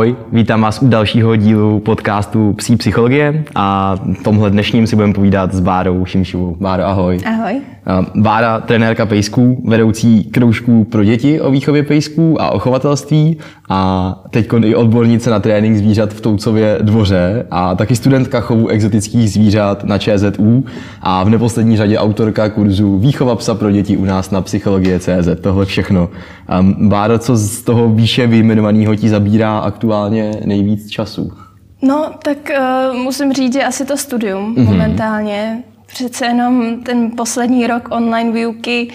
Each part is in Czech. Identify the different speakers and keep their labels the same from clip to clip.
Speaker 1: Ahoj, vítám vás u dalšího dílu podcastu Psí psychologie a v tomhle dnešním si budeme povídat s Bárou Šimšivou. Báro, ahoj.
Speaker 2: Ahoj.
Speaker 1: Bára, trenérka pejsků, vedoucí kroužků pro děti o výchově pejsků a o chovatelství a teď i odbornice na trénink zvířat v Toucově dvoře a taky studentka chovu exotických zvířat na ČZU a v neposlední řadě autorka kurzu Výchova psa pro děti u nás na psychologie.cz. Tohle všechno. Bára, co z toho výše vyjmenovaného ti zabírá aktuálně nejvíc času?
Speaker 2: No, tak uh, musím říct, že asi to studium mm-hmm. momentálně. Přece jenom ten poslední rok online výuky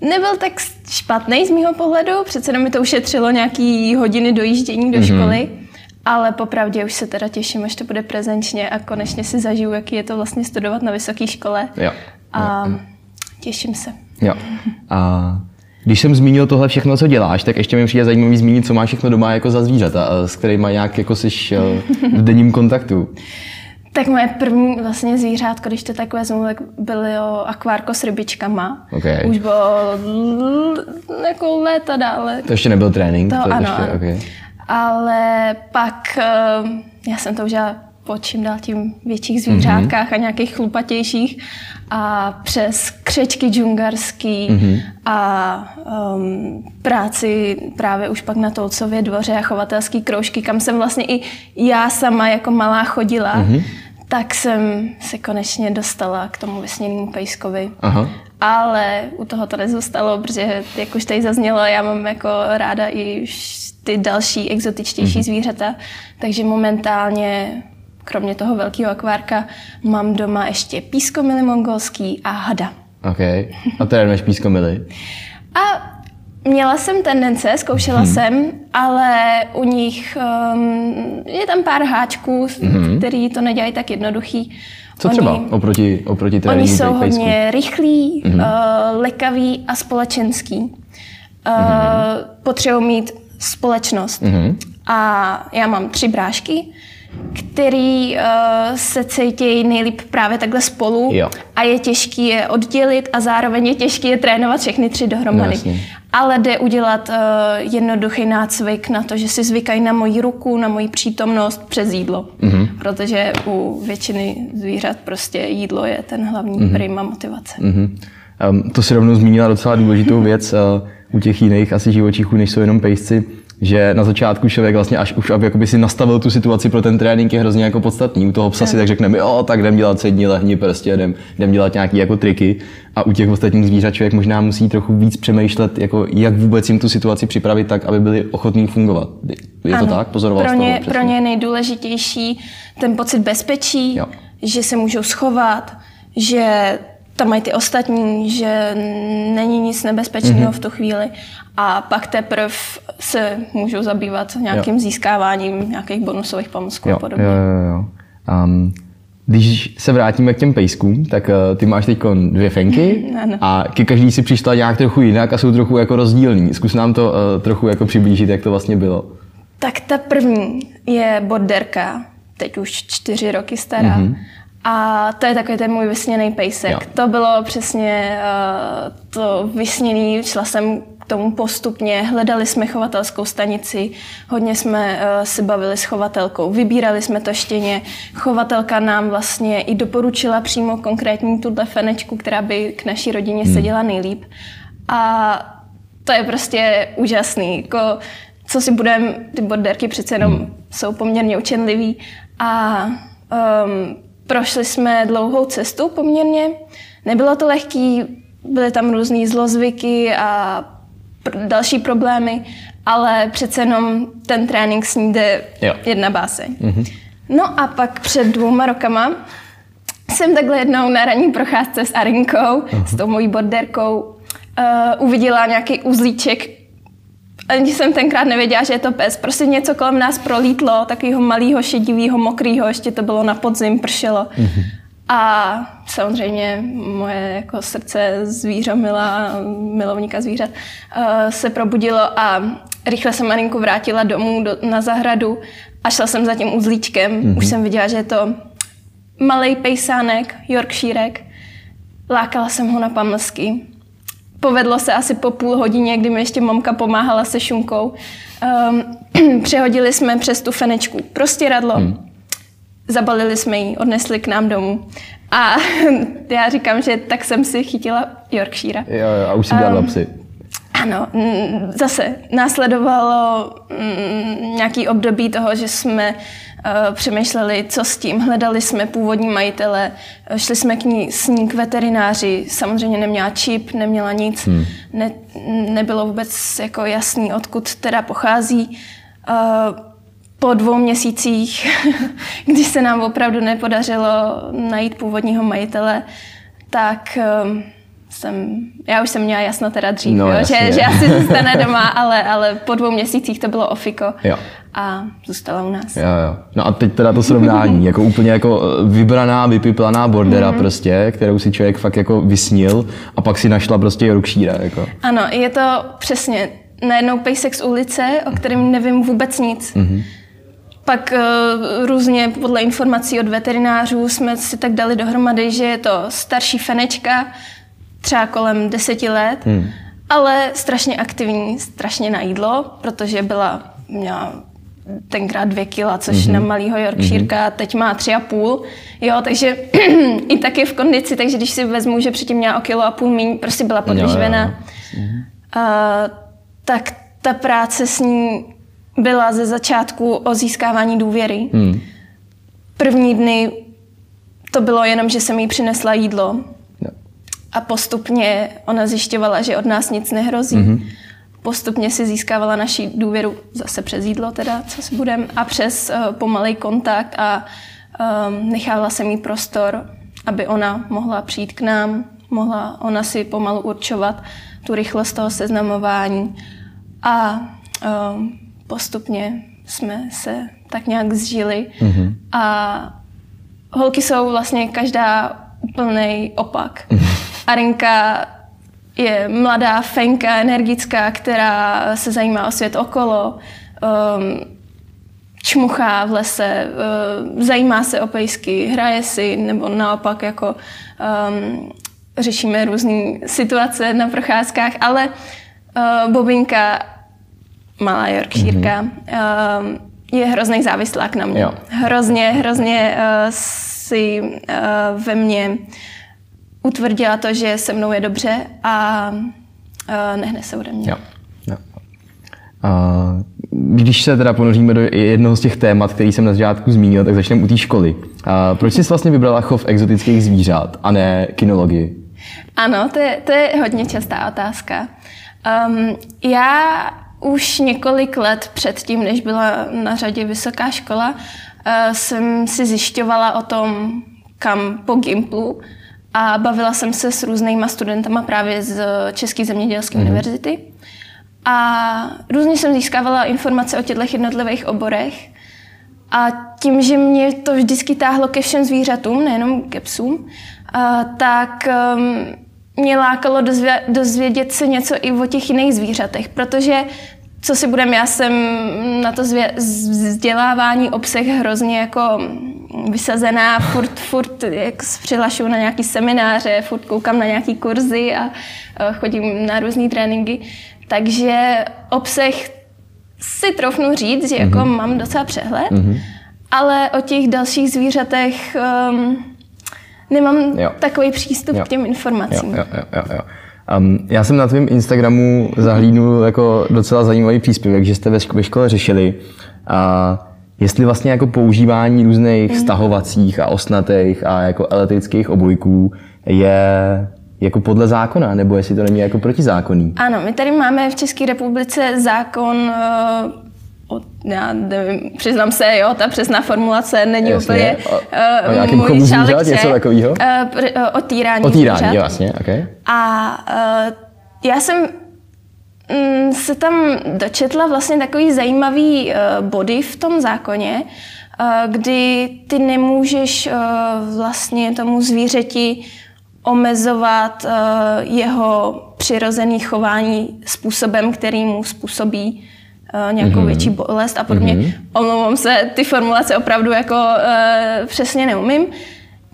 Speaker 2: nebyl tak špatný z mého pohledu, přece jenom mi to ušetřilo nějaký hodiny dojíždění do mm-hmm. školy, ale popravdě už se teda těším, až to bude prezenčně a konečně si zažiju, jaký je to vlastně studovat na vysoké škole.
Speaker 1: Jo.
Speaker 2: A
Speaker 1: jo.
Speaker 2: těším se.
Speaker 1: Jo. A když jsem zmínil tohle všechno, co děláš, tak ještě mi přijde zajímavý zmínit, co máš všechno doma jako za zvířata, s kterými nějak jako jsi v denním kontaktu.
Speaker 2: Tak moje první vlastně zvířátko, když to tak vezmu, tak bylo akvárko s rybičkama.
Speaker 1: Okay.
Speaker 2: Už bylo jako léta dále.
Speaker 1: To ještě nebyl trénink?
Speaker 2: To,
Speaker 1: to
Speaker 2: ano,
Speaker 1: ještě. Okay.
Speaker 2: Ale pak eh, já jsem to už po čím dál tím větších zvířátkách mm-hmm. a nějakých chlupatějších a přes křečky džungarský mm-hmm. a um, práci právě už pak na Toucově dvoře a chovatelský kroužky, kam jsem vlastně i já sama jako malá chodila, mm-hmm. tak jsem se konečně dostala k tomu vesněnému pejskovi.
Speaker 1: Aha.
Speaker 2: Ale u toho to nezůstalo, protože jak už tady zaznělo, já mám jako ráda i ty další exotičtější mm-hmm. zvířata, takže momentálně kromě toho velkého akvárka mám doma ještě pískomily mongolský a hada.
Speaker 1: OK. A trénuješ pískomily?
Speaker 2: A měla jsem tendence, zkoušela hmm. jsem, ale u nich um, je tam pár háčků, hmm. který to nedělají tak jednoduchý.
Speaker 1: Co třeba oni, oproti, oproti tréninku
Speaker 2: Oni jsou hodně rychlí, hmm. uh, lekaví a společenský. Uh, hmm. Potřebují mít společnost. Hmm. A já mám tři brášky, který uh, se cítí nejlíp právě takhle spolu
Speaker 1: jo.
Speaker 2: a je těžký je oddělit a zároveň je těžký je trénovat všechny tři dohromady.
Speaker 1: No,
Speaker 2: Ale jde udělat uh, jednoduchý nácvik na to, že si zvykají na moji ruku, na moji přítomnost přes jídlo. Mm-hmm. Protože u většiny zvířat prostě jídlo je ten hlavní mm-hmm. prima motivace.
Speaker 1: Mm-hmm. Um, to si rovnou zmínila docela důležitou věc uh, u těch jiných asi živočichů, než jsou jenom pejsci že na začátku člověk vlastně až už aby jakoby si nastavil tu situaci pro ten trénink je hrozně jako podstatný. U toho psa si tak řekneme, jo, tak jdem dělat sední, lehni, prostě jdem, jdem dělat nějaký jako triky. A u těch ostatních zvířat člověk možná musí trochu víc přemýšlet, jako jak vůbec jim tu situaci připravit tak, aby byli ochotní fungovat. Je
Speaker 2: ano,
Speaker 1: to tak? Pozoroval
Speaker 2: pro ně, pro ně je nejdůležitější ten pocit bezpečí,
Speaker 1: jo.
Speaker 2: že se můžou schovat, že tam mají ty ostatní, že není nic nebezpečného mm-hmm. v tu chvíli a pak teprve se můžou zabývat nějakým jo. získáváním nějakých bonusových pomůcků
Speaker 1: a
Speaker 2: podobně.
Speaker 1: Jo, jo, jo. Um, když se vrátíme k těm pejskům, tak uh, ty máš teď dvě fenky
Speaker 2: ano.
Speaker 1: a ke každý si přišla nějak trochu jinak a jsou trochu jako rozdílný. Zkus nám to uh, trochu jako přiblížit, jak to vlastně bylo.
Speaker 2: Tak ta první je borderka, teď už čtyři roky stará. Mm-hmm. A to je takový ten můj vysněný pejsek. Jo. To bylo přesně uh, to vysněný, šla jsem k tomu postupně, hledali jsme chovatelskou stanici, hodně jsme uh, si bavili s chovatelkou, vybírali jsme to štěně. Chovatelka nám vlastně i doporučila přímo konkrétní tuhle fenečku, která by k naší rodině hmm. seděla nejlíp. A to je prostě úžasný. Jako, co si budeme, ty borderky přece jenom hmm. jsou poměrně učenlivý a um, Prošli jsme dlouhou cestu poměrně. Nebylo to lehký, byly tam různé zlozvyky a pr- další problémy, ale přece jenom ten trénink s ní jde jo. jedna báseň. Mm-hmm. No a pak před dvouma rokama jsem takhle jednou na ranní procházce s Arinkou, uh-huh. s tou mojí borderkou, uh, uviděla nějaký uzlíček, ani jsem tenkrát nevěděla, že je to pes. Prostě něco kolem nás prolítlo, takového malého, šedivého, mokrého, ještě to bylo na podzim, pršelo. Mm-hmm. A samozřejmě moje jako srdce zvířomila, milovníka zvířat, uh, se probudilo a rychle jsem Marinku vrátila domů do, na zahradu a šla jsem za tím uzlíčkem. Mm-hmm. Už jsem viděla, že je to malý pejsánek, Yorkshirek. Lákala jsem ho na pamlsky povedlo se asi po půl hodině, kdy mi ještě mamka pomáhala se šunkou. Um, přehodili jsme přes tu fenečku prostěradlo, hmm. zabalili jsme ji, odnesli k nám domů. A já říkám, že tak jsem si chytila Yorkshire.
Speaker 1: Jo, jo, a už si dělala um, psy.
Speaker 2: Ano, zase následovalo nějaký období toho, že jsme uh, přemýšleli, co s tím. Hledali jsme původní majitele, šli jsme k ní, s ní k veterináři. Samozřejmě neměla čip, neměla nic. Hmm. Ne, nebylo vůbec jako jasný, odkud teda pochází. Uh, po dvou měsících, když se nám opravdu nepodařilo najít původního majitele, tak jsem, já už jsem měla jasno teda dřív, no, jo, že, že asi zůstane doma, ale, ale po dvou měsících to bylo ofiko jo. a zůstala u nás.
Speaker 1: Jo, jo. No a teď teda to srovnání, jako úplně jako eh, vybraná, vypiplaná bordera mm-hmm. prostě, kterou si člověk fakt jako vysnil a pak si našla prostě Yorkshire. Jako.
Speaker 2: Ano, je to přesně najednou pejsek z ulice, o kterém nevím vůbec nic. Mm-hmm. Pak uh, různě podle informací od veterinářů jsme si tak dali dohromady, že je to starší fenečka, třeba kolem deseti let, hmm. ale strašně aktivní, strašně na jídlo, protože byla, měla tenkrát dvě kila, což mm-hmm. na malýho Yorkshireka mm-hmm. teď má tři a půl. Jo, takže i tak je v kondici, takže když si vezmu, že předtím měla o kilo a půl míň, prostě byla podvyživená. Mm-hmm. Uh, tak ta práce s ní byla ze začátku o získávání důvěry. Mm. První dny to bylo jenom, že jsem jí přinesla jídlo a postupně ona zjišťovala, že od nás nic nehrozí. Mm-hmm. Postupně si získávala naši důvěru zase přes jídlo, teda, co si budem, a přes uh, pomalej kontakt a um, nechávala jsem jí prostor, aby ona mohla přijít k nám, mohla ona si pomalu určovat tu rychlost toho seznamování. A um, postupně jsme se tak nějak zžili. Mm-hmm. A holky jsou vlastně každá úplný opak. Arinka je mladá, fenka, energická, která se zajímá o svět okolo, um, čmuchá v lese, uh, zajímá se o pejsky, hraje si, nebo naopak jako um, řešíme různé situace na procházkách, ale uh, Bobinka, malá Yorkshireka, mm-hmm. um, je hrozný závislák na mě. Jo. Hrozně, hrozně uh, si uh, ve mně utvrdila to, že se mnou je dobře a uh, nehne se ode mě. Jo. Jo.
Speaker 1: Uh, když se teda ponoříme do jednoho z těch témat, který jsem na začátku zmínil, tak začneme u té školy. Uh, proč jsi vlastně vybrala chov exotických zvířat a ne kinologii?
Speaker 2: Ano, to je, to je hodně častá otázka. Um, já už několik let předtím, než byla na řadě vysoká škola, uh, jsem si zjišťovala o tom, kam po Gimplu a bavila jsem se s různýma studentama právě z České zemědělské mm-hmm. univerzity. A různě jsem získávala informace o těchto jednotlivých oborech. A tím, že mě to vždycky táhlo ke všem zvířatům, nejenom ke psům, a, tak um, mě lákalo dozvě- dozvědět se něco i o těch jiných zvířatech, protože co si budem, já jsem na to zvě- vzdělávání obsah hrozně jako vysazená, furt, furt jak přihlašuju na nějaký semináře, furt koukám na nějaký kurzy a chodím na různé tréninky. Takže obsah si trofnu říct, že jako mm-hmm. mám docela přehled, mm-hmm. ale o těch dalších zvířatech um, nemám jo. takový přístup jo. k těm informacím.
Speaker 1: Jo, jo, jo, jo. Um, já jsem na tvém Instagramu zahlídnul jako docela zajímavý příspěvek, že jste ve škole řešili, uh, jestli vlastně jako používání různých stahovacích mhm. a osnatých a jako elektrických obojků je jako podle zákona, nebo jestli to není jako protizákonný?
Speaker 2: Ano, my tady máme v České republice zákon uh, o, já nevím, přiznám se, jo, ta přesná formulace není jasně. úplně uh,
Speaker 1: o nějakým můj zvířat, něco takového? Uh,
Speaker 2: uh, o týrání,
Speaker 1: o týrání, jo, jasně, okay.
Speaker 2: A uh, já jsem Mm, se tam dočetla vlastně takový zajímavý uh, body v tom zákoně, uh, kdy ty nemůžeš uh, vlastně tomu zvířeti omezovat uh, jeho přirozený chování způsobem, který mu způsobí nějakou mm-hmm. větší bolest a podobně. Mm-hmm. Omlouvám se, ty formulace opravdu jako uh, přesně neumím.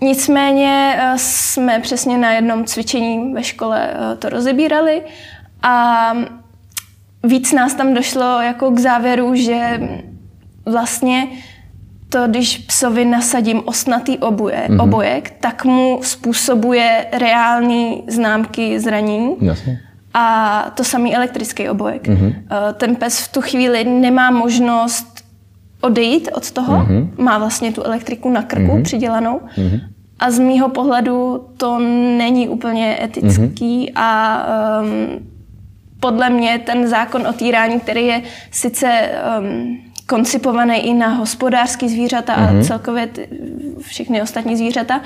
Speaker 2: nicméně uh, jsme přesně na jednom cvičení ve škole uh, to rozebírali a víc nás tam došlo jako k závěru, že vlastně to, když psovi nasadím osnatý oboje, mm-hmm. obojek, tak mu způsobuje reální známky zranění.
Speaker 1: Jasně.
Speaker 2: A to samý elektrický obojek. Mm-hmm. Ten pes v tu chvíli nemá možnost odejít od toho, mm-hmm. má vlastně tu elektriku na krku mm-hmm. přidělanou. Mm-hmm. A z mýho pohledu to není úplně etický mm-hmm. a um, podle mě ten zákon o týrání, který je sice um, koncipovaný i na hospodářský zvířata mm-hmm. a mhm. celkově ty, všechny ostatní zvířata,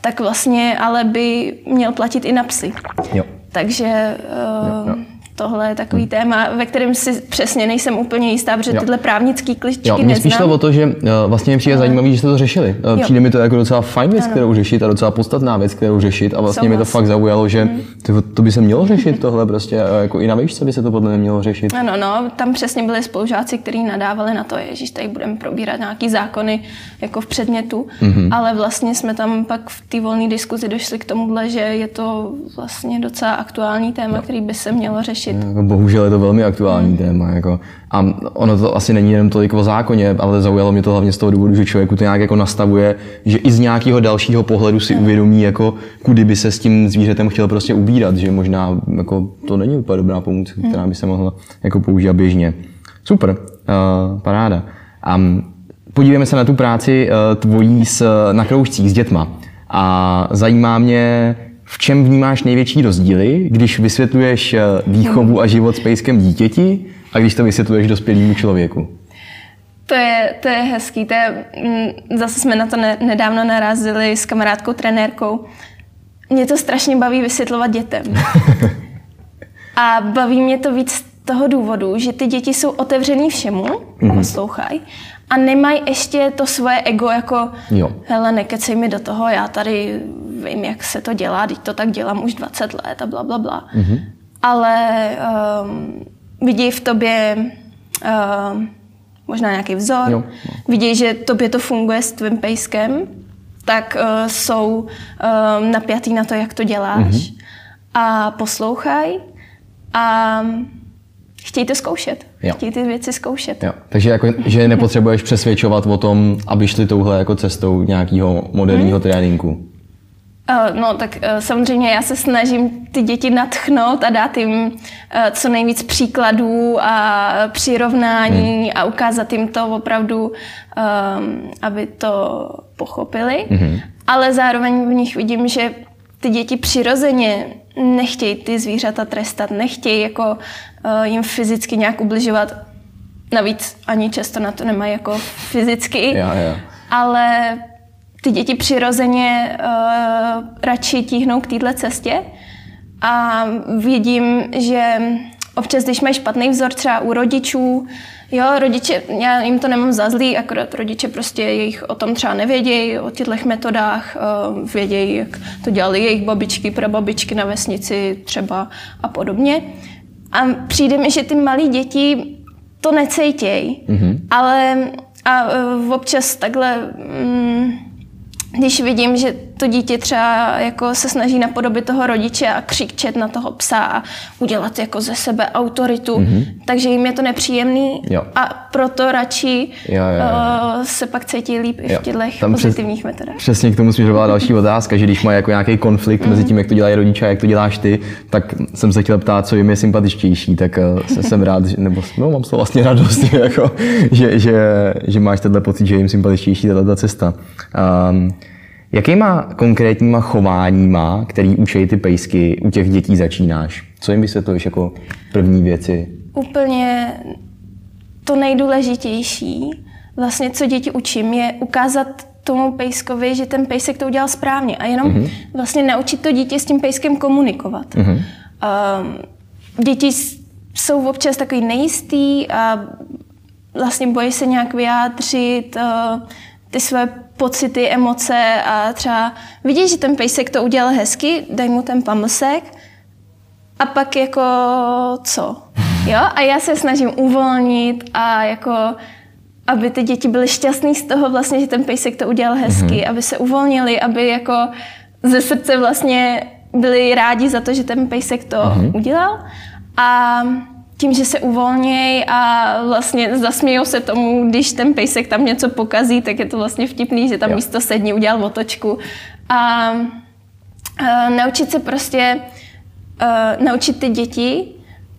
Speaker 2: tak vlastně ale by měl platit i na psy.
Speaker 1: Jo.
Speaker 2: Takže uh, jo, jo tohle je takový hmm. téma, ve kterém si přesně nejsem úplně jistá, protože jo. tyhle právnické kličky jo,
Speaker 1: mě spíš šlo o to, že uh, vlastně mi přijde no. zajímavé, že jste to řešili. Uh, přijde mi to jako docela fajn věc, ano. kterou řešit a docela podstatná věc, kterou řešit a vlastně mi to fakt zaujalo, že hmm. to, to by se mělo řešit tohle prostě, jako i na výšce by se to podle mě mělo řešit.
Speaker 2: Ano, no, tam přesně byli spolužáci, kteří nadávali na to, že tady budeme probírat nějaký zákony jako v předmětu, hmm. ale vlastně jsme tam pak v té volné diskuzi došli k tomuhle, že je to vlastně docela aktuální téma, no. který by se mělo řešit.
Speaker 1: Jako bohužel je to velmi aktuální hmm. téma. Jako. A ono to asi není jenom tolik o zákoně, ale zaujalo mě to hlavně z toho důvodu, že člověku to nějak jako nastavuje, že i z nějakého dalšího pohledu si uvědomí, jako kudy by se s tím zvířetem chtěl prostě ubírat, že možná jako, to není úplně dobrá pomoc, hmm. která by se mohla jako použít běžně. Super, uh, paráda. A podívejme se na tu práci uh, tvojí s, na kroužcích s dětma. A zajímá mě, v čem vnímáš největší rozdíly, když vysvětluješ eh, výchovu a život s pejskem dítěti a když to vysvětluješ dospělému člověku?
Speaker 2: To je, to je hezký. To je, mm, zase jsme na to ne, nedávno narazili s kamarádkou, trenérkou. Mě to strašně baví vysvětlovat dětem. A baví mě to víc z toho důvodu, že ty děti jsou otevřený všemu, mm-hmm. poslouchají, a nemají ještě to svoje ego jako, jo. hele, nekecej mi do toho, já tady vím, jak se to dělá, teď to tak dělám už 20 let a bla, bla, bla. Mm-hmm. Ale um, vidí v tobě um, možná nějaký vzor, jo. vidí, že tobě to funguje s tvým pejskem, tak uh, jsou um, napjatý na to, jak to děláš mm-hmm. a poslouchají a chtějí to zkoušet. Jo. Chtějí ty věci zkoušet.
Speaker 1: Jo. Takže jako, že nepotřebuješ přesvědčovat o tom, aby šli touhle jako cestou nějakého moderního hmm. tréninku.
Speaker 2: Uh, no tak uh, samozřejmě já se snažím ty děti natchnout a dát jim uh, co nejvíc příkladů a přirovnání hmm. a ukázat jim to opravdu, um, aby to pochopili. Hmm. Ale zároveň v nich vidím, že ty děti přirozeně nechtějí ty zvířata trestat, nechtějí jako uh, jim fyzicky nějak ubližovat. Navíc ani často na to nemají jako fyzicky.
Speaker 1: Já, já.
Speaker 2: Ale ty děti přirozeně uh, radši tíhnou k této cestě a vidím, že občas, když mají špatný vzor třeba u rodičů, jo, rodiče, já jim to nemám za zlý, akorát rodiče prostě jejich o tom třeba nevědějí, o těchto metodách, uh, vědějí, jak to dělali jejich babičky, prababičky na vesnici třeba a podobně. A přijde mi, že ty malí děti to necejtějí, mm-hmm. ale a uh, občas takhle mm, když vidím, že to dítě třeba jako se snaží napodobit toho rodiče a křičet na toho psa a udělat jako ze sebe autoritu, mm-hmm. takže jim je to nepříjemný jo. a proto radši jo, jo, jo. Uh, se pak cítí líp i v těchto pozitivních přes, metodách.
Speaker 1: Přesně k tomu směřovala další otázka, že když má jako nějaký konflikt mm-hmm. mezi tím, jak to dělají rodiče a jak to děláš ty, tak jsem se chtěl ptát, co jim je sympatičtější, tak uh, se jsem rád, že, nebo no, mám z toho vlastně radost, jako, že, že, že máš tenhle pocit, že je jim sympatičtější tato cesta. Um, Jakýma konkrétníma chováníma, který učí ty pejsky, u těch dětí začínáš? Co jim vysvětluješ jako první věci?
Speaker 2: Úplně to nejdůležitější, vlastně co děti učím, je ukázat tomu pejskovi, že ten pejsek to udělal správně a jenom mm-hmm. vlastně naučit to dítě s tím pejskem komunikovat. Mm-hmm. Um, děti jsou občas takový nejistý a vlastně bojí se nějak vyjádřit, uh, ty své pocity, emoce a třeba vidíš, že ten pejsek to udělal hezky, dej mu ten pamlsek a pak jako co? Jo? A já se snažím uvolnit a jako aby ty děti byly šťastný z toho vlastně, že ten pejsek to udělal hezky, mm-hmm. aby se uvolnili, aby jako ze srdce vlastně byli rádi za to, že ten pejsek to mm-hmm. udělal. A tím, že se uvolnějí a vlastně zasmějou se tomu, když ten pejsek tam něco pokazí, tak je to vlastně vtipný, že tam jo. místo sední udělal otočku. A, a naučit se prostě, a, naučit ty děti,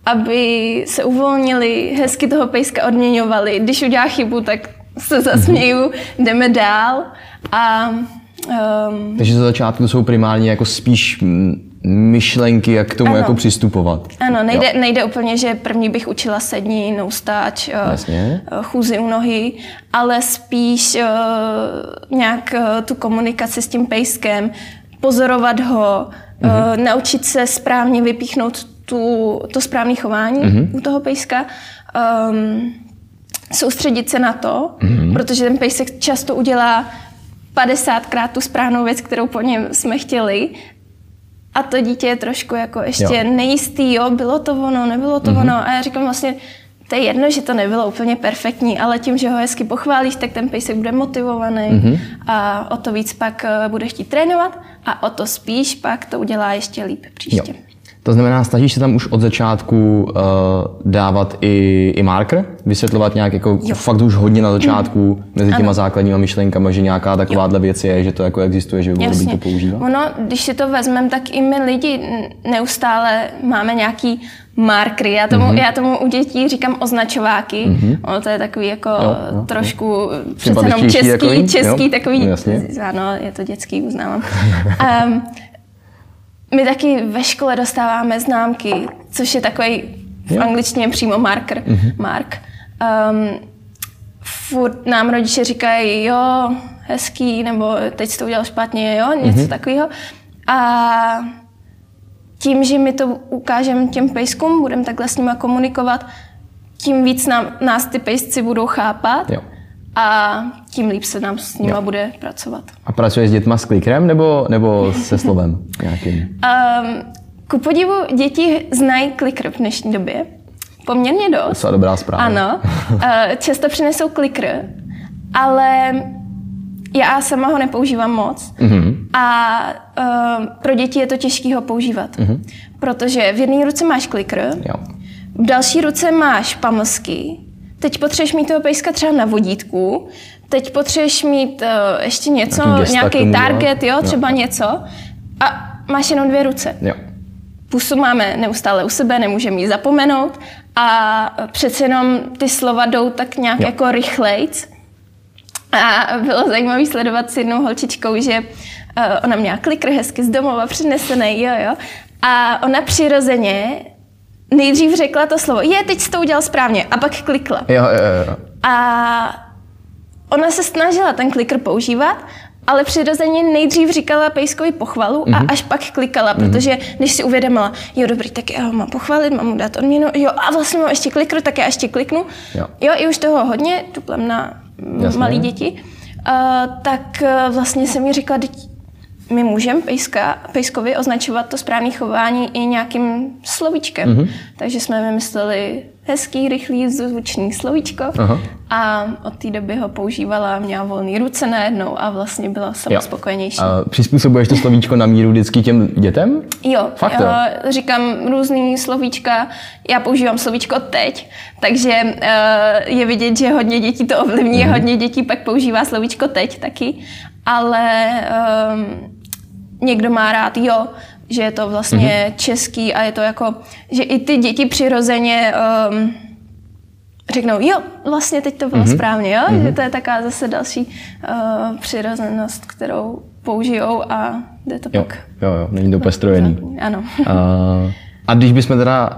Speaker 2: aby se uvolnili, hezky toho pejska odměňovali. Když udělá chybu, tak se zasměju, mm-hmm. jdeme dál. A,
Speaker 1: um, Takže za začátku jsou primárně jako spíš myšlenky, jak k tomu ano. jako přistupovat.
Speaker 2: Ano, nejde, nejde úplně, že první bych učila sední, noustáč, eh, Jasně. Eh, chůzi u nohy, ale spíš uh, nějak uh, tu komunikaci s tím pejskem, pozorovat ho, uh, naučit se správně vypíchnout tu, to správné chování uh-huh. u toho pejska. Um, soustředit se na to, uh-huh. protože ten pejsek často udělá 50krát tu správnou věc, kterou po něm jsme chtěli a to dítě je trošku jako ještě jo. nejistý, jo, bylo to ono, nebylo to mm-hmm. ono. A já říkám vlastně, to je jedno, že to nebylo úplně perfektní, ale tím, že ho hezky pochválíš, tak ten pejsek bude motivovaný mm-hmm. a o to víc pak eh, bude chtít trénovat a o to spíš pak to udělá ještě líp příště. Jo.
Speaker 1: To znamená, snažíš se tam už od začátku uh, dávat i, i marker, vysvětlovat nějak jako jo. fakt už hodně na začátku mm. mezi těma ano. základníma myšlenkama, že nějaká takováhle jo. věc je, že to jako existuje, že by bylo to používat?
Speaker 2: Ono, když si to vezmeme, tak i my lidi neustále máme nějaký markry. Já tomu, mm-hmm. já tomu u dětí říkám označováky. Mm-hmm. Ono to je takový jako jo, jo, trošku jo. přece jenom český, takový, český jo? takový. Jasně. Ano, je to dětský, uznávám. um, My taky ve škole dostáváme známky, což je takový v jo. angličtině přímo marker, mm-hmm. mark. Um, furt nám rodiče říkají, jo, hezký, nebo teď jsi to udělal špatně, jo, něco mm-hmm. takového. A tím, že my to ukážeme těm pejskům, budeme takhle s nimi komunikovat, tím víc nám, nás ty pejsci budou chápat. Jo a tím líp se nám s nima jo. bude pracovat.
Speaker 1: A pracuješ s dětma s klikrem nebo, nebo se slovem nějakým? Um,
Speaker 2: ku podivu děti znají klikr v dnešní době. Poměrně dost.
Speaker 1: To je dobrá zpráva.
Speaker 2: Ano. Eh, často přinesou klikr, ale já sama ho nepoužívám moc mm-hmm. a uh, pro děti je to těžké ho používat, mm-hmm. protože v jedné ruce máš klikr, jo. v další ruce máš pamlsky Teď potřebuješ mít toho pejska třeba na vodítku, teď potřebuješ mít uh, ještě něco, nějaký, target, jo, třeba jo. něco a máš jenom dvě ruce. Jo. Pusu máme neustále u sebe, nemůžeme ji zapomenout a přece jenom ty slova jdou tak nějak jo. jako rychlejc. A bylo zajímavé sledovat s jednou holčičkou, že uh, ona měla klikr hezky z domova přinesený, jo, jo. A ona přirozeně nejdřív řekla to slovo, je, teď jsi to udělal správně, a pak klikla.
Speaker 1: Jo, jo, jo.
Speaker 2: A ona se snažila ten klikr používat, ale přirozeně nejdřív říkala pejskovi pochvalu mm-hmm. a mhm. až pak klikala, mm-hmm. protože když si uvědomila, jo dobrý, tak já ho mám pochválit, mám mu dát odměnu, jo a vlastně mám ještě klikr, tak já ještě kliknu. Jo, jo i už toho hodně, tuplem na malé děti. Uh, tak uh, vlastně jsem mi říkala, my můžeme pejska, pejskovi označovat to správné chování i nějakým slovíčkem. Mm-hmm. Takže jsme vymysleli hezký, rychlý, zvučný slovíčko Aha. a od té doby ho používala, měla volné ruce najednou a vlastně byla sama spokojenější. A
Speaker 1: přizpůsobuješ to slovíčko na míru vždycky těm dětem?
Speaker 2: Jo, Fakt, jo. říkám různý slovíčka, já používám slovíčko teď, takže uh, je vidět, že hodně dětí to ovlivní, mm-hmm. hodně dětí pak používá slovíčko teď taky, ale um, někdo má rád jo, že je to vlastně mm-hmm. český a je to jako, že i ty děti přirozeně um, řeknou, jo, vlastně teď to bylo mm-hmm. správně, jo, mm-hmm. že to je taká zase další uh, přirozenost, kterou použijou a jde to
Speaker 1: jo,
Speaker 2: pak.
Speaker 1: Jo, jo, není to úplně strojený.
Speaker 2: Ano.
Speaker 1: Uh, a když bychom teda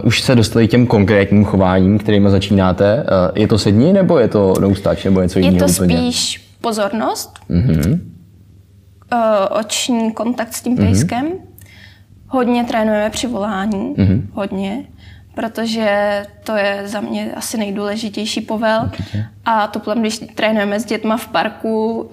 Speaker 1: uh, už se dostali těm konkrétním chováním, kterými začínáte, uh, je to sední nebo je to noustáč nebo něco jiného
Speaker 2: Je to
Speaker 1: úplně?
Speaker 2: spíš pozornost. Mm-hmm uh, oční kontakt s tím mm-hmm. pejskem. Hodně trénujeme při volání, mm-hmm. hodně. protože to je za mě asi nejdůležitější povel. Určitě. A to když trénujeme s dětma v parku, um,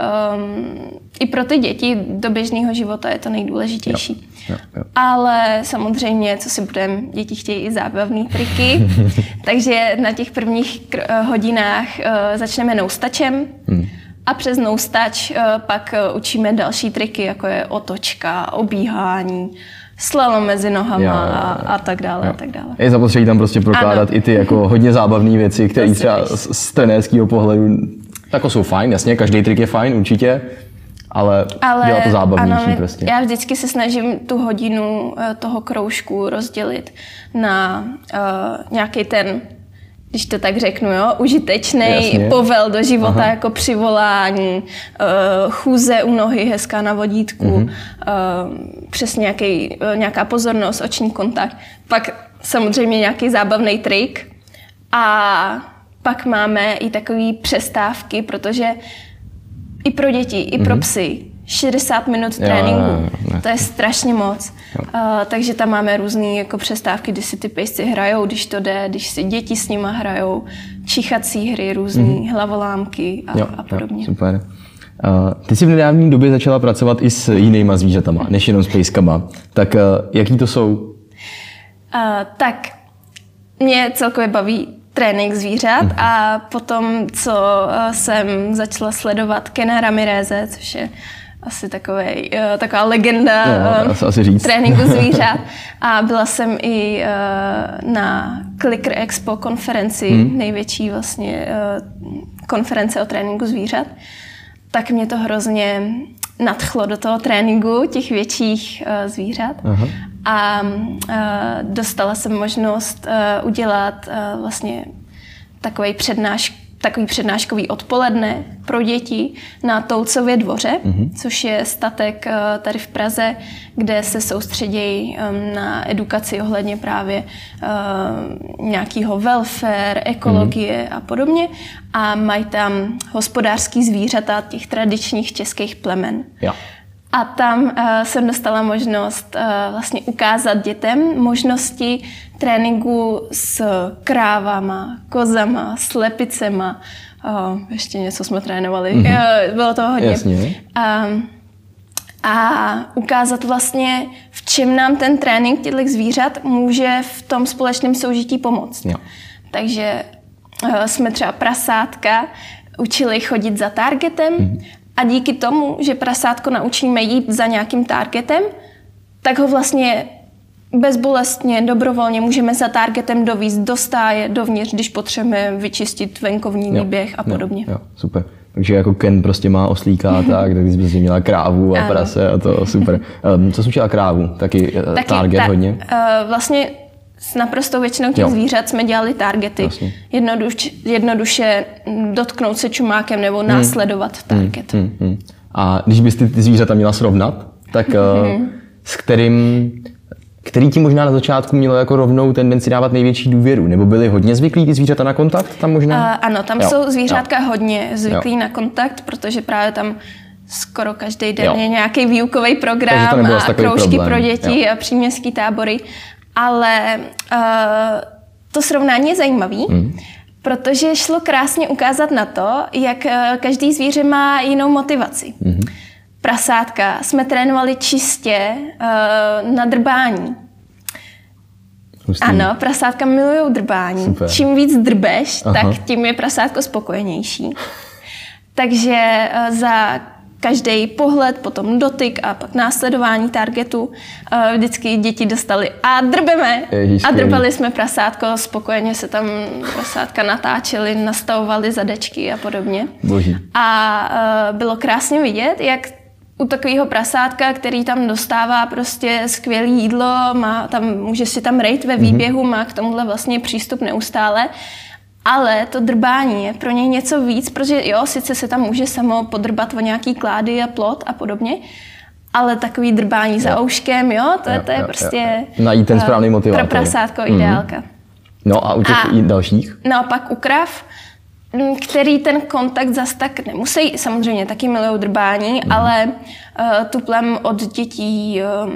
Speaker 2: i pro ty děti do běžného života je to nejdůležitější. Jo, jo, jo. Ale samozřejmě, co si budeme, děti chtějí i zábavné triky, takže na těch prvních hodinách uh, začneme noustačem. Hmm. A přes noustač uh, pak uh, učíme další triky, jako je otočka, obíhání, slalom mezi nohama jo, jo, jo. A, a tak dále jo. a tak dále.
Speaker 1: Je zapotřebí tam prostě prokládat ano. i ty jako hodně zábavné věci, které třeba z, z trenérského pohledu jako jsou fajn, jasně, každý trik je fajn určitě, ale, ale dělá to zábavnější ano, prostě.
Speaker 2: Já vždycky se snažím tu hodinu uh, toho kroužku rozdělit na uh, nějaký ten když to tak řeknu, jo, užitečný povel do života Aha. jako přivolání, uh, chůze u nohy, hezká na vodítku, uh-huh. uh, přes nějaký, uh, nějaká pozornost, oční kontakt. Pak samozřejmě nějaký zábavný trik a pak máme i takové přestávky, protože i pro děti, i pro uh-huh. psy 60 minut tréninku. Jo, jo, to je strašně moc. Uh, takže tam máme různé jako přestávky, kdy si ty pejsci hrajou, když to jde, když si děti s nima hrajou, čichací hry, různé mm-hmm. hlavolámky a, jo, a podobně. Jo,
Speaker 1: super. Uh, ty jsi v nedávné době začala pracovat i s jinýma zvířatama, než jenom s pejskama. Tak uh, jaký to jsou?
Speaker 2: Uh, tak mě celkově baví trénink zvířat mm-hmm. a potom, co jsem začala sledovat Kena Ramireze, což je asi takový, uh, taková legenda no, uh, asi říct. tréninku zvířat. A byla jsem i uh, na Clicker Expo konferenci, hmm. největší vlastně uh, konference o tréninku zvířat. Tak mě to hrozně nadchlo do toho tréninku těch větších uh, zvířat. Aha. A uh, dostala jsem možnost uh, udělat uh, vlastně takový přednášky takový přednáškový odpoledne pro děti na Toucově dvoře, mm-hmm. což je statek eh, tady v Praze, kde se soustředějí ehm, na edukaci ohledně právě uh, nějakého welfare, ekologie mm-hmm. a podobně. A mají tam hospodářský zvířata těch tradičních českých plemen. Ja. A tam uh, jsem dostala možnost uh, vlastně ukázat dětem možnosti tréninku s krávama, kozama, slepicema. Uh, ještě něco jsme trénovali. Mm-hmm. Uh, bylo to hodně.
Speaker 1: Jasně. Uh,
Speaker 2: a ukázat vlastně, v čem nám ten trénink těchto zvířat může v tom společném soužití pomoct. Jo. Takže uh, jsme třeba prasátka učili chodit za targetem mm-hmm. A díky tomu, že prasátko naučíme jít za nějakým targetem, tak ho vlastně bezbolestně, dobrovolně můžeme za targetem dovízt do stáje, dovnitř, když potřebujeme vyčistit venkovní výběh a podobně.
Speaker 1: Jo, jo, super. Takže jako Ken prostě má oslíka a tak, tak bys prostě měla krávu a ano. prase a to super. Um, co jsem chtěla krávu? Taky, uh, Taky target ta, hodně?
Speaker 2: Uh, vlastně s naprostou většinou těch jo. zvířat jsme dělali targety. Jednoduš, jednoduše dotknout se čumákem nebo hmm. následovat target. Hmm, hmm, hmm.
Speaker 1: A když bys ty, zvířata měla srovnat, tak hmm. uh, s kterým, který ti možná na začátku mělo jako rovnou tendenci dávat největší důvěru? Nebo byly hodně zvyklí ty zvířata na kontakt tam možná?
Speaker 2: Uh, ano, tam jo. jsou zvířátka jo. hodně zvyklí jo. na kontakt, protože právě tam skoro každý den jo. je nějaký výukový program a kroužky problém. pro děti jo. a příměstský tábory ale uh, to srovnání je zajímavý, mm. protože šlo krásně ukázat na to, jak uh, každý zvíře má jinou motivaci. Mm. Prasátka jsme trénovali čistě uh, na drbání. Hustý. Ano, prasátka milují drbání. Super. Čím víc drbeš, Aha. tak tím je prasátko spokojenější. Takže za každý pohled, potom dotyk a pak následování targetu. Eh, vždycky děti dostali a drbeme. A drbali jsme prasátko, spokojeně se tam prasátka natáčely, nastavovali zadečky a podobně.
Speaker 1: Boží.
Speaker 2: A eh, bylo krásně vidět, jak u takového prasátka, který tam dostává prostě skvělé jídlo, má tam, může si tam rejt ve mhm. výběhu, má k tomuhle vlastně přístup neustále, ale to drbání je pro něj něco víc, protože jo, sice se tam může samo podrbat o nějaký klády a plot a podobně, ale takový drbání jo. za ouškem, jo, to, jo, to je jo, prostě...
Speaker 1: Jo. Najít ten správný motivátor.
Speaker 2: Pro prasátko mm-hmm. ideálka.
Speaker 1: No a u těch a, dalších?
Speaker 2: No a pak u krav mm, který ten kontakt zas tak nemusí, samozřejmě taky milují drbání, mm. ale uh, tuplem od dětí um,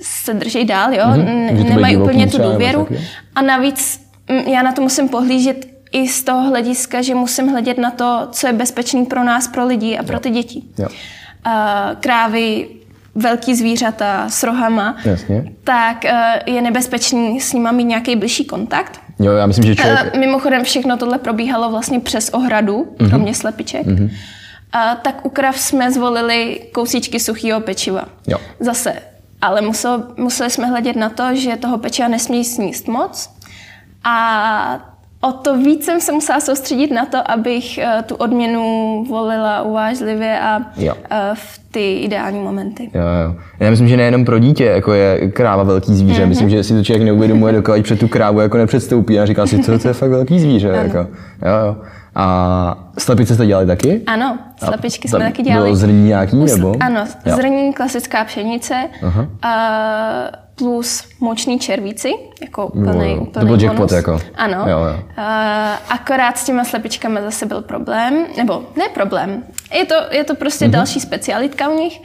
Speaker 2: se drží dál, jo, mm. nemají úplně tu důvěru. A navíc já na to musím pohlížet i z toho hlediska, že musím hledět na to, co je bezpečný pro nás, pro lidi a pro ty děti. Jo. Uh, krávy, velký zvířata s rohama,
Speaker 1: Jasně.
Speaker 2: tak uh, je nebezpečný s nimi mít nějaký blížší kontakt.
Speaker 1: Jo, já myslím, že člověk...
Speaker 2: Uh, mimochodem všechno tohle probíhalo vlastně přes ohradu, uh-huh. kromě slepiček. Uh-huh. Uh, tak u krav jsme zvolili kousíčky suchého pečiva.
Speaker 1: Jo.
Speaker 2: Zase. Ale musel, museli jsme hledět na to, že toho pečiva nesmí sníst moc. A o to víc jsem se musela soustředit na to, abych uh, tu odměnu volila uvážlivě a uh, v ty ideální momenty.
Speaker 1: Jo, jo. Já myslím, že nejenom pro dítě jako je kráva velký zvíře. Mm-hmm. Myslím, že si to člověk neuvědomuje, dokud před tu krávu jako nepředstoupí a říká si, co to je fakt velký zvíře. Jako. Jo, jo. A slepice jste dělali taky?
Speaker 2: Ano, slepičky jsme taky dělali.
Speaker 1: Bylo zrní nějaký, nebo?
Speaker 2: Ano, jo. zrní, klasická pšenice. Aha. A plus moční červíci, jako úplný, úplný
Speaker 1: To byl jackpot jako.
Speaker 2: Ano.
Speaker 1: Jo, jo.
Speaker 2: Uh, akorát s těma slepičkami zase byl problém, nebo ne problém, je to, je to prostě mm-hmm. další specialitka u nich.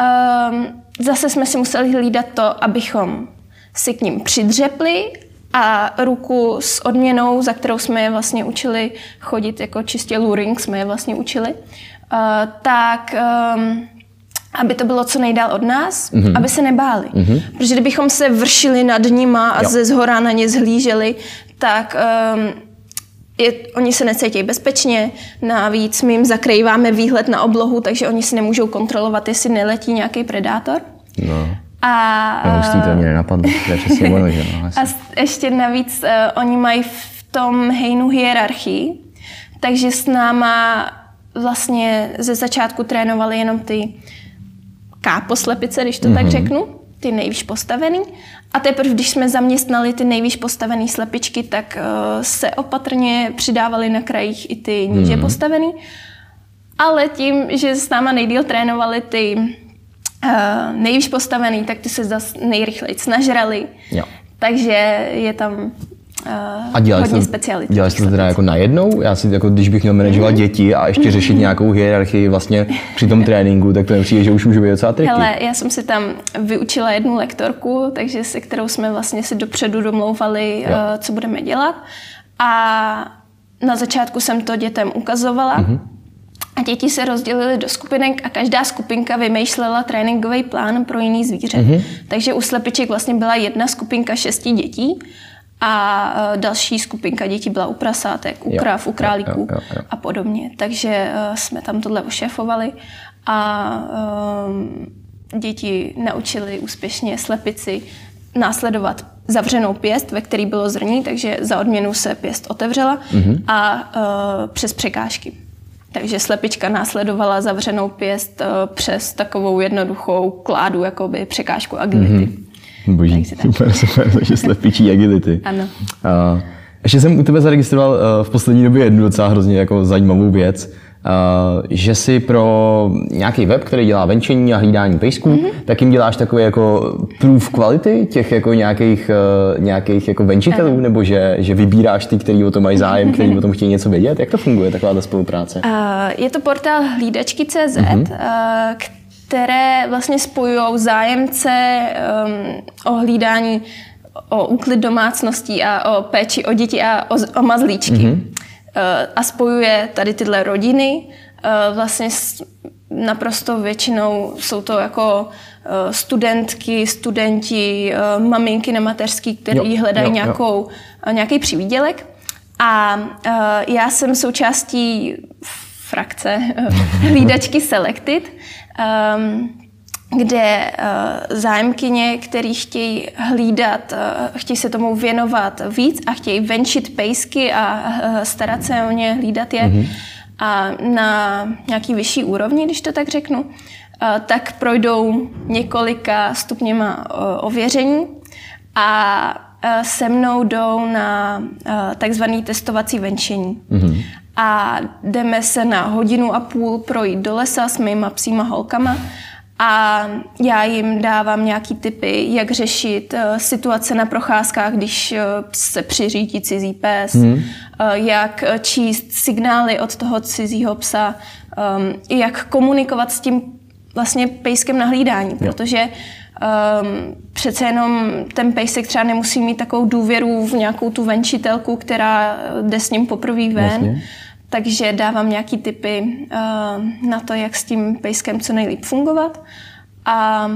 Speaker 2: Uh, zase jsme si museli hlídat to, abychom si k ním přidřepli a ruku s odměnou, za kterou jsme je vlastně učili chodit, jako čistě luring jsme je vlastně učili, uh, tak um, aby to bylo co nejdál od nás, mm-hmm. aby se nebáli. Mm-hmm. Protože kdybychom se vršili nad nima a jo. ze zhora na ně zhlíželi, tak um, je, oni se necítí bezpečně, navíc my jim zakrýváme výhled na oblohu, takže oni si nemůžou kontrolovat, jestli neletí nějaký predátor.
Speaker 1: No. A, no, hustý to mě nenapadlo, to je přesně ono, že no,
Speaker 2: A ještě navíc uh, oni mají v tom hejnu hierarchii, takže s náma vlastně ze začátku trénovali jenom ty káposlepice, když to mm-hmm. tak mhm. řeknu, ty nejvíc postavený. A teprve, když jsme zaměstnali ty nejvíc postavený slepičky, tak uh, se opatrně přidávali na krajích i ty níže mm-hmm. postavený. Ale tím, že s náma nejdíl trénovali ty uh, nejvíc postavený, tak ty se zase nejrychleji nažrali. Jo. Takže je tam Uh, a dělali hodně specialit.
Speaker 1: Dělali jste to teda jako najednou? Já si jako, když bych měl manažovat mm-hmm. děti a ještě řešit nějakou hierarchii vlastně při tom tréninku, tak to mi přijde, že už může být docela triky.
Speaker 2: Hele, já jsem si tam vyučila jednu lektorku, takže se kterou jsme vlastně si dopředu domlouvali, uh, co budeme dělat. A na začátku jsem to dětem ukazovala. Mm-hmm. A děti se rozdělily do skupinek a každá skupinka vymýšlela tréninkový plán pro jiný zvíře. Mm-hmm. Takže u slepiček vlastně byla jedna skupinka šesti dětí a e, další skupinka dětí byla u prasátek, u kráv, u králíků jo, jo, jo, jo. a podobně. Takže uh, jsme tam tohle ošéfovali a um, děti naučili úspěšně slepici následovat zavřenou pěst, ve který bylo zrní, takže za odměnu se pěst otevřela mm-hmm. a uh, přes překážky. Takže slepička následovala zavřenou pěst uh, přes takovou jednoduchou kládu, jakoby překážku agility. Mm-hmm.
Speaker 1: Boží, super, super, takže slepičí agility.
Speaker 2: Ano.
Speaker 1: Uh, ještě jsem u tebe zaregistroval uh, v poslední době jednu docela hrozně jako zajímavou věc, uh, že si pro nějaký web, který dělá venčení a hlídání pejsků, mm-hmm. tak jim děláš takové jako proof kvality těch jako nějakých, uh, nějakých jako venčitelů, ano. nebo že, že vybíráš ty, kteří o tom mají zájem, kteří o tom chtějí něco vědět? Jak to funguje, taková ta spolupráce? Uh,
Speaker 2: je to portál hlídačky.cz, mm-hmm. uh, které vlastně spojují zájemce um, o hlídání, o úklid domácností a o péči o děti a o, o mazlíčky. Mm-hmm. Uh, a spojuje tady tyhle rodiny. Uh, vlastně s, naprosto většinou jsou to jako uh, studentky, studenti, uh, maminky na mateřský, kteří hledají jo, nějakou, jo. Uh, nějaký přivídělek. A uh, já jsem součástí frakce hlídačky Selected, kde uh, zájemkyně, který chtějí hlídat, uh, chtějí se tomu věnovat víc a chtějí venčit pejsky a uh, starat se o ně, hlídat je mm-hmm. a na nějaký vyšší úrovni, když to tak řeknu, uh, tak projdou několika stupněma uh, ověření a se mnou jdou na takzvaný testovací venčení. Mm-hmm a jdeme se na hodinu a půl projít do lesa s mýma psíma holkama a já jim dávám nějaký typy, jak řešit uh, situace na procházkách, když uh, se přiřídí cizí pes, mm. uh, jak číst signály od toho cizího psa, um, jak komunikovat s tím vlastně pejskem na hlídání, jo. protože um, přece jenom ten pejsek třeba nemusí mít takovou důvěru v nějakou tu venčitelku, která jde s ním poprvé ven. Vlastně. Takže dávám nějaký typy uh, na to, jak s tím pejskem co nejlíp fungovat. A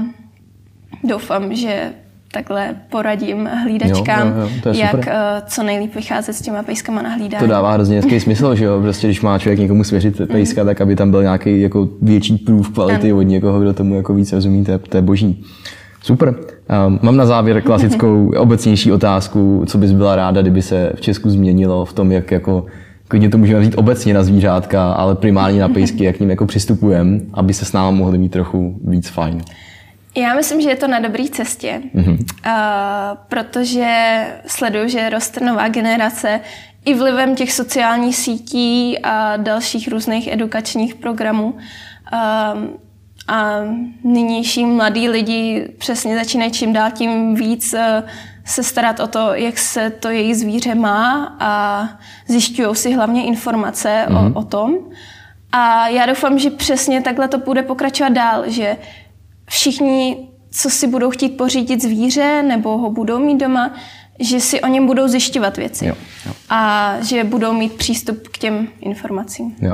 Speaker 2: doufám, že takhle poradím hlídačkám, jo, jo, jo, jak super. uh, co nejlíp vycházet s těma pejskama na hlídání.
Speaker 1: To dává hrozně hezký smysl, že jo? Prostě když má člověk někomu svěřit pejska, mm. tak aby tam byl nějaký jako větší prův kvality ano. od někoho, kdo tomu jako víc rozumí, to je, to je boží. Super. Um, mám na závěr klasickou obecnější otázku, co bys byla ráda, kdyby se v Česku změnilo v tom, jak jako klidně to můžeme říct obecně na zvířátka, ale primárně na pejsky, jak k ním jako přistupujeme, aby se s námi mohli mít trochu víc fajn.
Speaker 2: Já myslím, že je to na dobré cestě, mm-hmm. uh, protože sleduju, že roste nová generace i vlivem těch sociálních sítí a dalších různých edukačních programů. Uh, a nynější mladí lidi přesně začínají čím dál tím víc uh, se starat o to, jak se to její zvíře má a zjišťují si hlavně informace mm-hmm. o, mhm. o tom. A já doufám, že přesně takhle to bude pokračovat dál, že všichni, co si budou chtít pořídit zvíře nebo ho budou mít doma, že si o něm budou zjišťovat věci. Jo, jo. A že budou mít přístup k těm informacím.
Speaker 1: Jo.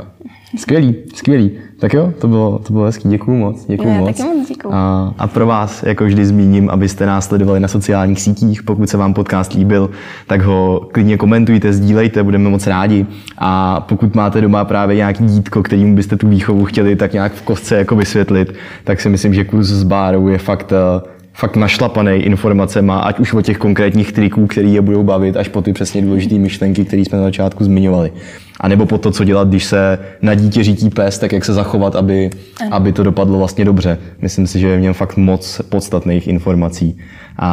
Speaker 1: Skvělý, skvělý. Tak jo, to bylo, to bylo hezký. Děkuju moc. Děkuju
Speaker 2: moc. Taky moc děkuju.
Speaker 1: A, a pro vás, jako vždy zmíním, abyste nás sledovali na sociálních sítích. Pokud se vám podcast líbil, tak ho klidně komentujte, sdílejte, budeme moc rádi. A pokud máte doma právě nějaký dítko, kterým byste tu výchovu chtěli tak nějak v kostce jako vysvětlit, tak si myslím, že kurz s Bárou je fakt eh, fakt našlapaný informacema, ať už o těch konkrétních triků, který je budou bavit, až po ty přesně důležité myšlenky, které jsme na začátku zmiňovali. A nebo po to, co dělat, když se na dítě řítí pes, tak jak se zachovat, aby, aby to dopadlo vlastně dobře. Myslím si, že je v něm fakt moc podstatných informací.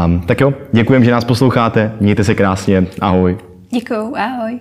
Speaker 1: Um, tak jo, děkujem, že nás posloucháte, mějte se krásně, ahoj.
Speaker 2: Děkuju, ahoj.